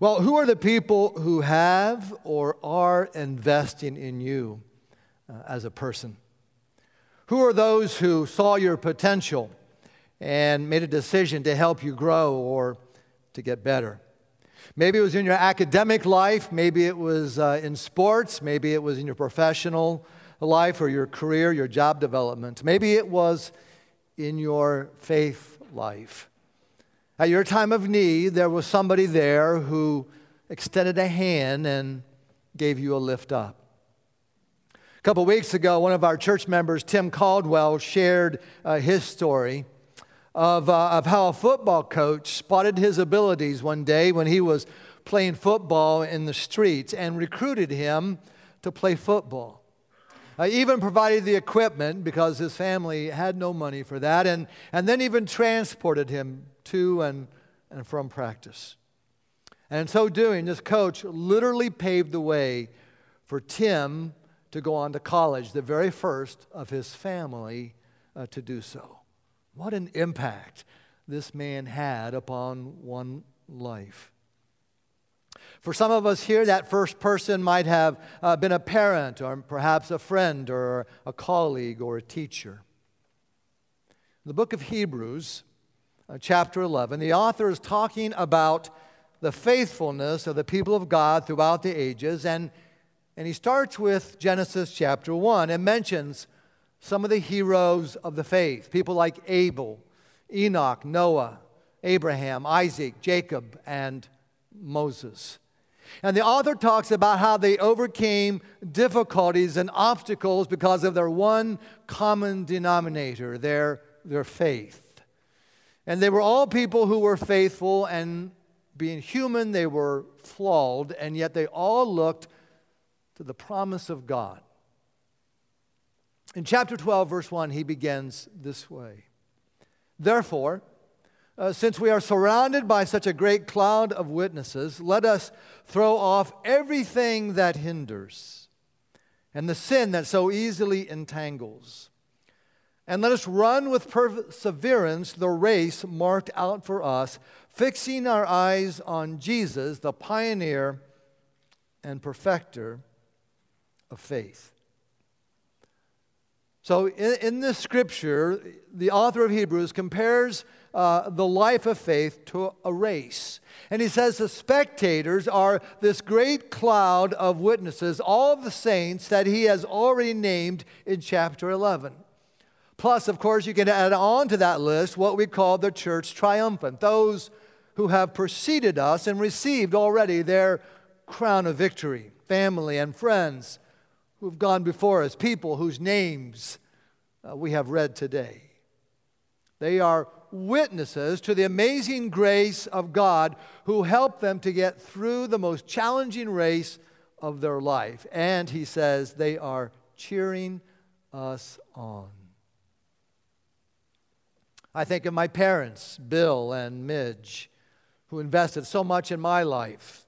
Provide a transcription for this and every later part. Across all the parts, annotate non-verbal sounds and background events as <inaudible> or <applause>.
Well, who are the people who have or are investing in you uh, as a person? Who are those who saw your potential and made a decision to help you grow or to get better? Maybe it was in your academic life, maybe it was uh, in sports, maybe it was in your professional life or your career, your job development. Maybe it was in your faith life. At your time of need, there was somebody there who extended a hand and gave you a lift up. A couple weeks ago, one of our church members, Tim Caldwell, shared uh, his story of, uh, of how a football coach spotted his abilities one day when he was playing football in the streets and recruited him to play football. Uh, even provided the equipment because his family had no money for that, and, and then even transported him to and, and from practice. And in so doing, this coach literally paved the way for Tim to go on to college, the very first of his family uh, to do so. What an impact this man had upon one life. For some of us here, that first person might have uh, been a parent or perhaps a friend or a colleague or a teacher. In the book of Hebrews, uh, chapter 11, the author is talking about the faithfulness of the people of God throughout the ages, and, and he starts with Genesis chapter 1 and mentions some of the heroes of the faith, people like Abel, Enoch, Noah, Abraham, Isaac, Jacob, and Moses. And the author talks about how they overcame difficulties and obstacles because of their one common denominator, their, their faith. And they were all people who were faithful, and being human, they were flawed, and yet they all looked to the promise of God. In chapter 12, verse 1, he begins this way Therefore, uh, since we are surrounded by such a great cloud of witnesses, let us throw off everything that hinders and the sin that so easily entangles. And let us run with perseverance the race marked out for us, fixing our eyes on Jesus, the pioneer and perfecter of faith. So, in, in this scripture, the author of Hebrews compares uh, the life of faith to a race. And he says the spectators are this great cloud of witnesses, all the saints that he has already named in chapter 11. Plus, of course, you can add on to that list what we call the church triumphant, those who have preceded us and received already their crown of victory, family and friends who have gone before us, people whose names uh, we have read today. They are witnesses to the amazing grace of God who helped them to get through the most challenging race of their life. And he says they are cheering us on. I think of my parents, Bill and Midge, who invested so much in my life.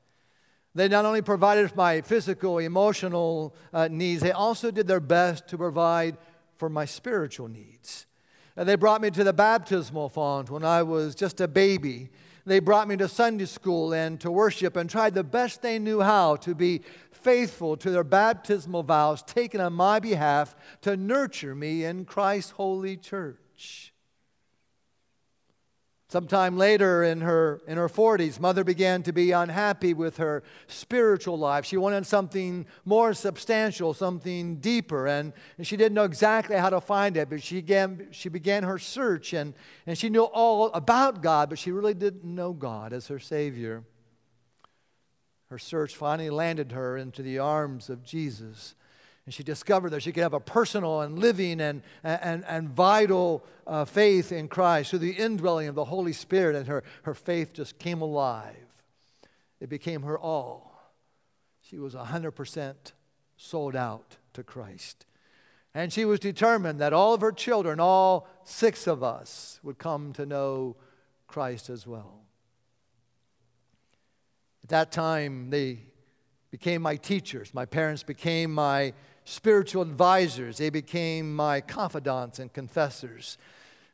They not only provided for my physical, emotional uh, needs, they also did their best to provide for my spiritual needs. And they brought me to the baptismal font when I was just a baby. They brought me to Sunday school and to worship and tried the best they knew how to be faithful to their baptismal vows taken on my behalf to nurture me in Christ's holy church. Sometime later in her, in her 40s, mother began to be unhappy with her spiritual life. She wanted something more substantial, something deeper, and, and she didn't know exactly how to find it, but she began, she began her search, and, and she knew all about God, but she really didn't know God as her Savior. Her search finally landed her into the arms of Jesus. And she discovered that she could have a personal and living and, and, and vital uh, faith in Christ through the indwelling of the Holy Spirit, and her, her faith just came alive. It became her all. She was 100% sold out to Christ. And she was determined that all of her children, all six of us, would come to know Christ as well. At that time, they became my teachers. My parents became my spiritual advisors. They became my confidants and confessors.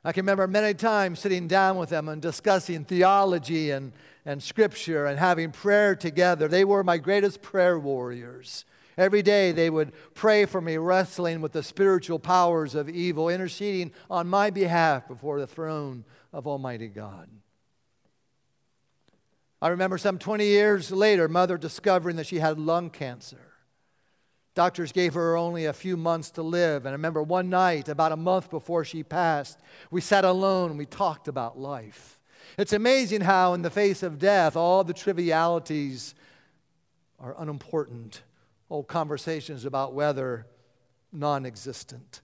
I can remember many times sitting down with them and discussing theology and, and scripture and having prayer together. They were my greatest prayer warriors. Every day they would pray for me, wrestling with the spiritual powers of evil, interceding on my behalf before the throne of Almighty God. I remember some 20 years later, mother discovering that she had lung cancer. Doctors gave her only a few months to live. And I remember one night, about a month before she passed, we sat alone and we talked about life. It's amazing how, in the face of death, all the trivialities are unimportant. Old conversations about weather, non existent.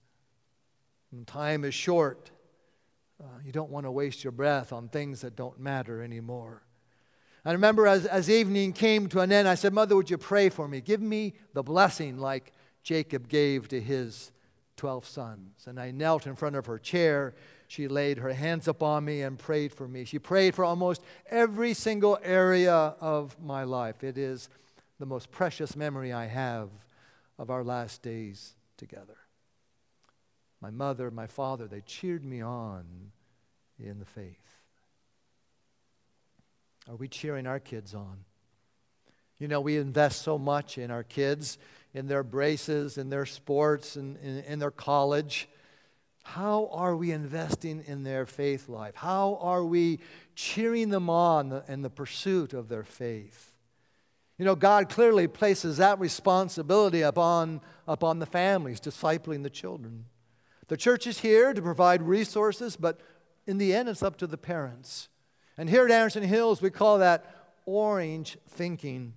When time is short. Uh, you don't want to waste your breath on things that don't matter anymore. I remember as, as evening came to an end, I said, Mother, would you pray for me? Give me the blessing like Jacob gave to his 12 sons. And I knelt in front of her chair. She laid her hands upon me and prayed for me. She prayed for almost every single area of my life. It is the most precious memory I have of our last days together. My mother, my father, they cheered me on in the faith. Are we cheering our kids on? You know, we invest so much in our kids, in their braces, in their sports, in, in, in, their college. How are we investing in their faith life? How are we cheering them on in the pursuit of their faith? You know, God clearly places that responsibility upon, upon the families, discipling the children. The church is here to provide resources, but in the end, it's up to the parents. And here at Anderson Hills, we call that orange thinking.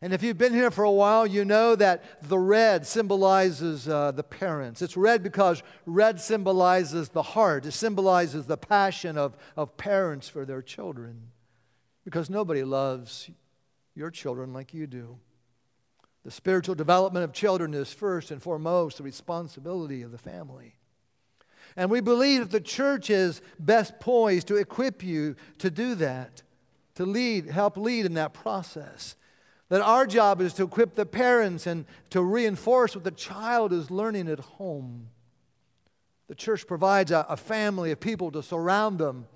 And if you've been here for a while, you know that the red symbolizes uh, the parents. It's red because red symbolizes the heart, it symbolizes the passion of, of parents for their children. Because nobody loves your children like you do. The spiritual development of children is first and foremost the responsibility of the family. And we believe that the church is best poised to equip you to do that, to lead, help lead in that process. That our job is to equip the parents and to reinforce what the child is learning at home. The church provides a, a family of people to surround them,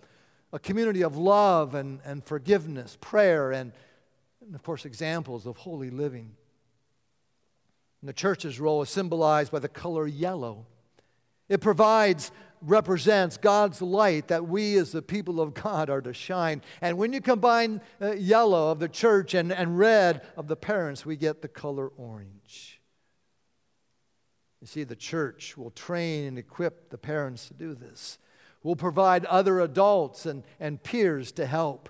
a community of love and, and forgiveness, prayer, and, and of course, examples of holy living. And the church's role is symbolized by the color yellow. It provides, represents God's light that we as the people of God are to shine. And when you combine uh, yellow of the church and, and red of the parents, we get the color orange. You see, the church will train and equip the parents to do this. We'll provide other adults and, and peers to help.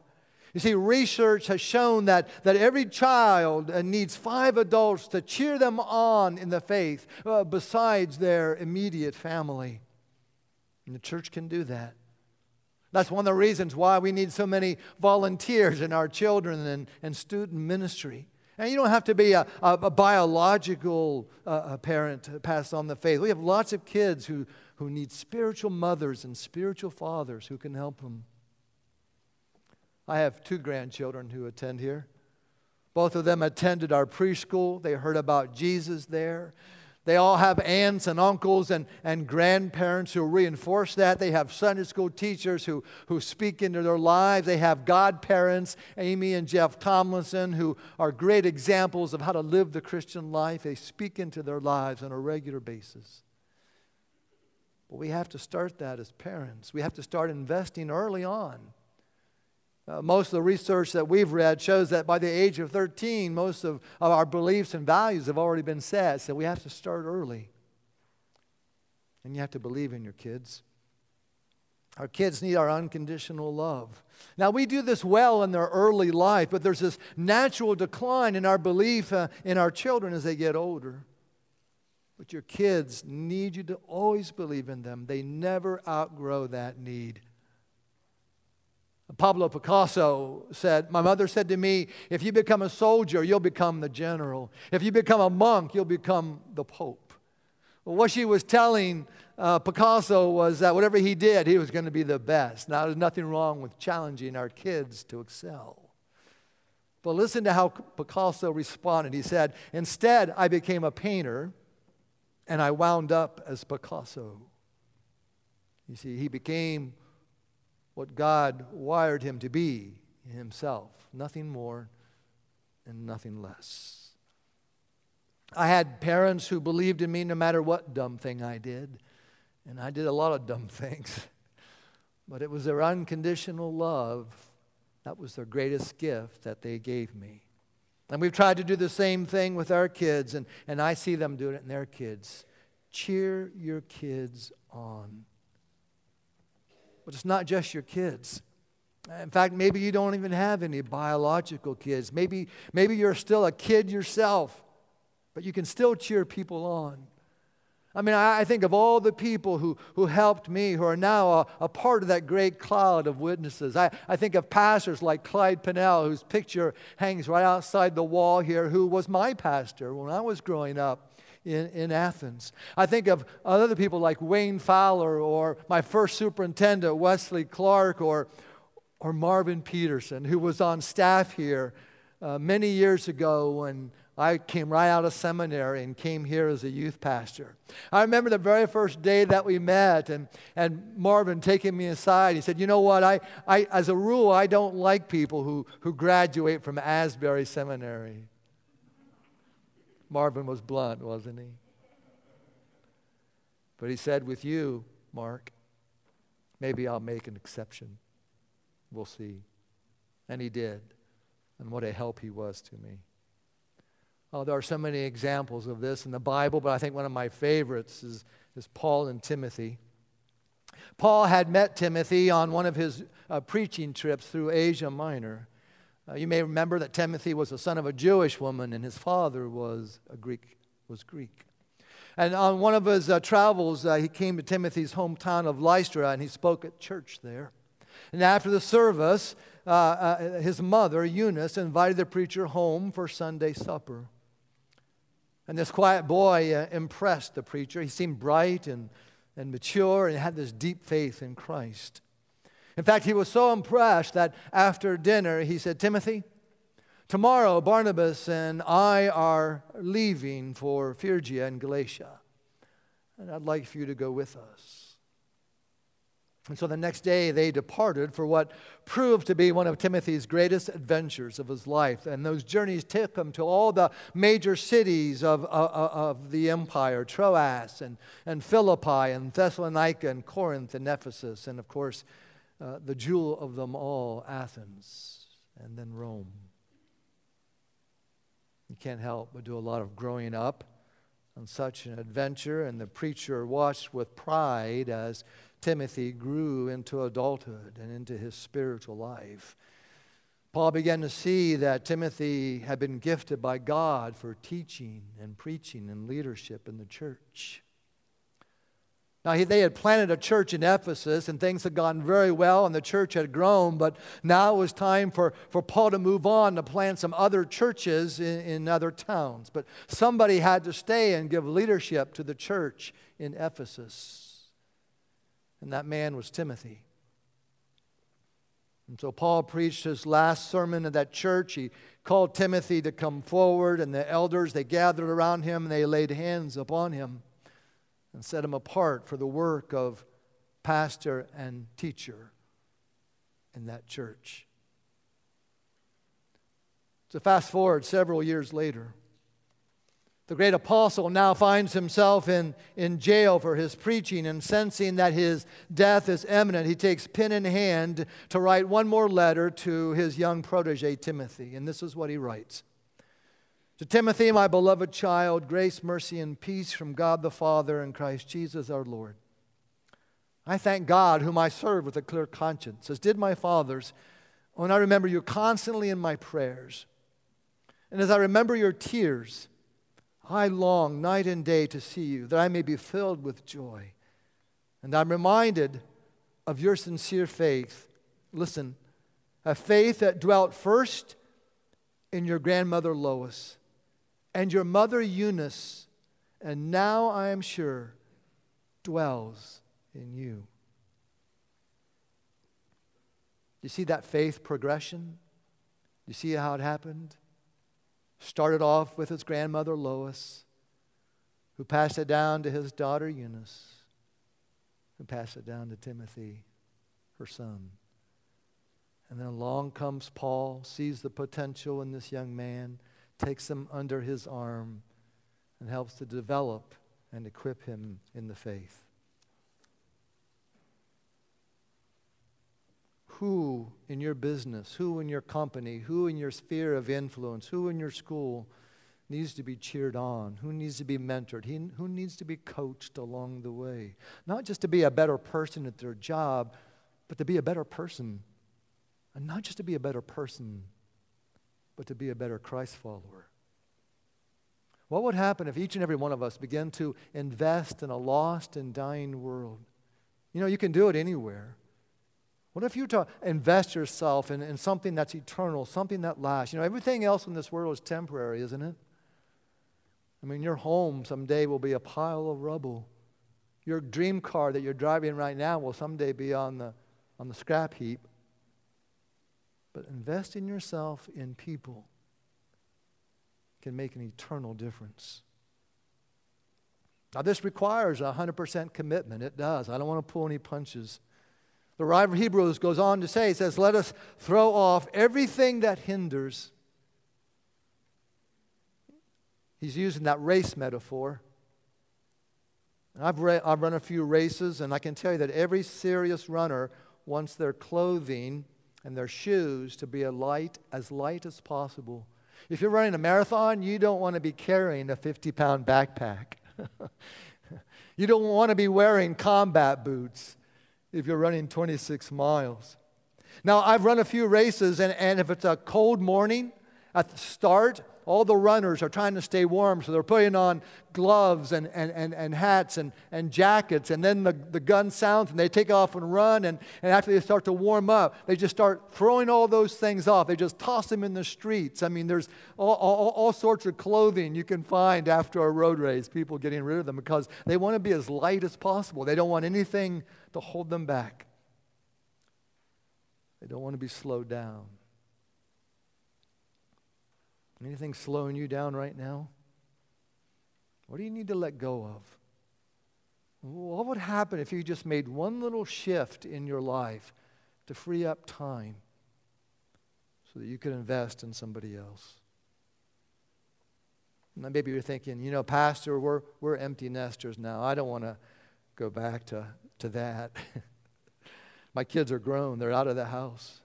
You see, research has shown that, that every child uh, needs five adults to cheer them on in the faith uh, besides their immediate family. And the church can do that. That's one of the reasons why we need so many volunteers in our children and, and student ministry. And you don't have to be a, a, a biological uh, parent to pass on the faith. We have lots of kids who, who need spiritual mothers and spiritual fathers who can help them. I have two grandchildren who attend here. Both of them attended our preschool. They heard about Jesus there. They all have aunts and uncles and, and grandparents who reinforce that. They have Sunday school teachers who, who speak into their lives. They have godparents, Amy and Jeff Tomlinson, who are great examples of how to live the Christian life. They speak into their lives on a regular basis. But we have to start that as parents. We have to start investing early on uh, most of the research that we've read shows that by the age of 13, most of, of our beliefs and values have already been set. So we have to start early. And you have to believe in your kids. Our kids need our unconditional love. Now, we do this well in their early life, but there's this natural decline in our belief uh, in our children as they get older. But your kids need you to always believe in them, they never outgrow that need. Pablo Picasso said, My mother said to me, if you become a soldier, you'll become the general. If you become a monk, you'll become the pope. Well, what she was telling uh, Picasso was that whatever he did, he was going to be the best. Now, there's nothing wrong with challenging our kids to excel. But listen to how Picasso responded. He said, Instead, I became a painter and I wound up as Picasso. You see, he became what God wired him to be himself, nothing more and nothing less. I had parents who believed in me no matter what dumb thing I did, and I did a lot of dumb <laughs> things. But it was their unconditional love that was their greatest gift that they gave me. And we've tried to do the same thing with our kids, and, and I see them doing it in their kids. Cheer your kids on. But it's not just your kids. In fact, maybe you don't even have any biological kids. Maybe, maybe you're still a kid yourself, but you can still cheer people on. I mean, I, think of all the people who, who helped me, who are now a, a part of that great cloud of witnesses. I, I think of pastors like Clyde Pinnell, whose picture hangs right outside the wall here, who was my pastor when I was growing up. In, in Athens. I think of other people like Wayne Fowler or my first superintendent, Wesley Clark, or, or Marvin Peterson, who was on staff here uh, many years ago when I came right out of seminary and came here as a youth pastor. I remember the very first day that we met and, and Marvin taking me aside. He said, You know what? I, I, as a rule, I don't like people who, who graduate from Asbury Seminary. Marvin was blunt, wasn't he? But he said, With you, Mark, maybe I'll make an exception. We'll see. And he did. And what a help he was to me. Oh, there are so many examples of this in the Bible, but I think one of my favorites is, is Paul and Timothy. Paul had met Timothy on one of his uh, preaching trips through Asia Minor. Uh, you may remember that Timothy was the son of a Jewish woman, and his father was a Greek. Was Greek. And on one of his uh, travels, uh, he came to Timothy's hometown of Lystra, and he spoke at church there. And after the service, uh, uh, his mother, Eunice, invited the preacher home for Sunday supper. And this quiet boy uh, impressed the preacher. He seemed bright and, and mature and had this deep faith in Christ. In fact, he was so impressed that after dinner, he said, Timothy, tomorrow Barnabas and I are leaving for Phrygia and Galatia. And I'd like for you to go with us. And so the next day they departed for what proved to be one of Timothy's greatest adventures of his life. And those journeys took him to all the major cities of, of, of the empire Troas and, and Philippi and Thessalonica and Corinth and Ephesus. And of course, uh, the jewel of them all, Athens and then Rome. You can't help but do a lot of growing up on such an adventure. And the preacher watched with pride as Timothy grew into adulthood and into his spiritual life. Paul began to see that Timothy had been gifted by God for teaching and preaching and leadership in the church. Now, they had planted a church in Ephesus, and things had gone very well, and the church had grown, but now it was time for, for Paul to move on to plant some other churches in, in other towns. But somebody had to stay and give leadership to the church in Ephesus and that man was Timothy. And so Paul preached his last sermon at that church. He called Timothy to come forward, and the elders, they gathered around him and they laid hands upon him and set him apart for the work of pastor and teacher in that church. So, fast forward several years later. The great apostle now finds himself in, in jail for his preaching and sensing that his death is imminent. He takes pen in hand to write one more letter to his young protege, Timothy. And this is what he writes To Timothy, my beloved child, grace, mercy, and peace from God the Father and Christ Jesus our Lord. I thank God, whom I serve with a clear conscience, as did my fathers, when I remember you constantly in my prayers. And as I remember your tears, I long night and day to see you, that I may be filled with joy. And I'm reminded of your sincere faith. Listen, a faith that dwelt first in your grandmother Lois and your mother Eunice, and now I am sure dwells in you. You see that faith progression? You see how it happened? Started off with his grandmother Lois, who passed it down to his daughter Eunice. who passed it down to Timothy, her son. And then along comes Paul, sees the potential in this young man, takes him under his arm, and helps to develop and equip him in the faith. Who in your business, who in your company, who in your sphere of influence, who in your school needs to be cheered on? Who needs to be mentored? who needs to be coached along the way? Not just to be a better person at their job, but to be a better person. And not just to be a better person, but to be a better Christ follower. What would happen if each and every one of us began to invest in a lost and dying world? You know, you can do it anywhere. What if you invest yourself in, in something that's eternal, something that lasts? You know, everything else in this world is temporary, isn't it? I mean, your home someday will be a pile of rubble. Your dream car that you're driving right now will someday be on the, on the scrap heap. But invest in yourself in people can make an eternal difference. Now, this requires a 100% commitment. It does. I don't want to pull any punches. The writer of Hebrews goes on to say, he says, Let us throw off everything that hinders. He's using that race metaphor. I've, re- I've run a few races, and I can tell you that every serious runner wants their clothing and their shoes to be a light, as light as possible if you're running a marathon, you don't want to be carrying a 50 pound backpack. <laughs> you don't want to be wearing combat boots if you're running 26 miles. Now, I've run a few races, and, and if it's a cold morning at the start, all the runners are trying to stay warm, so they're putting on gloves and, and, and, and hats and, and jackets. And then the, the gun sounds and they take off and run. And, and after they start to warm up, they just start throwing all those things off. They just toss them in the streets. I mean, there's all, all, all sorts of clothing you can find after a road race, people getting rid of them because they want to be as light as possible. They don't want anything to hold them back, they don't want to be slowed down. Anything slowing you down right now? What do you need to let go of? What would happen if you just made one little shift in your life to free up time so that you could invest in somebody else? Now maybe you're thinking, you know, Pastor, we're, we're empty nesters now. I don't want to go back to, to that. <laughs> My kids are grown, they're out of the house.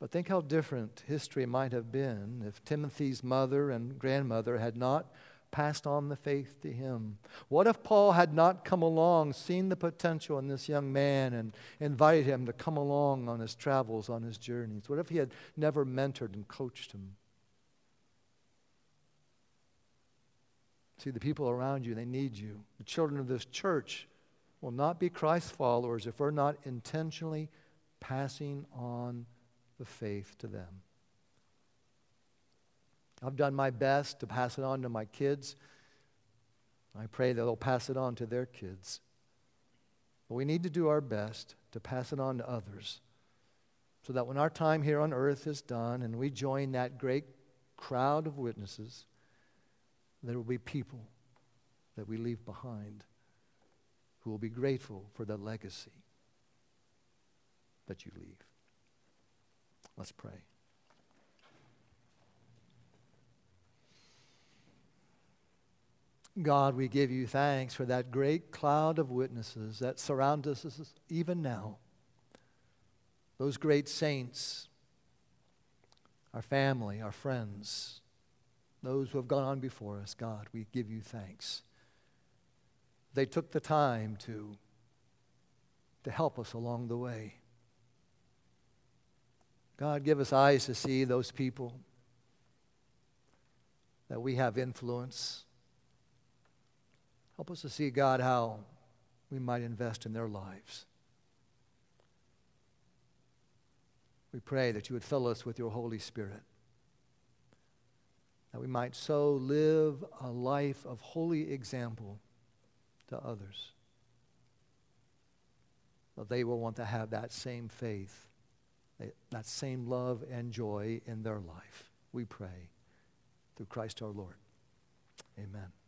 But think how different history might have been if Timothy's mother and grandmother had not passed on the faith to him. What if Paul had not come along, seen the potential in this young man, and invited him to come along on his travels, on his journeys? What if he had never mentored and coached him? See, the people around you, they need you. The children of this church will not be Christ followers if we're not intentionally passing on the faith to them. I've done my best to pass it on to my kids. I pray that they'll pass it on to their kids. But we need to do our best to pass it on to others so that when our time here on earth is done and we join that great crowd of witnesses, there will be people that we leave behind who will be grateful for the legacy that you leave. Let's pray. God, we give you thanks for that great cloud of witnesses that surround us even now. Those great saints, our family, our friends, those who have gone on before us, God, we give you thanks. They took the time to, to help us along the way. God, give us eyes to see those people that we have influence. Help us to see, God, how we might invest in their lives. We pray that you would fill us with your Holy Spirit, that we might so live a life of holy example to others, that they will want to have that same faith that same love and joy in their life. We pray through Christ our Lord. Amen.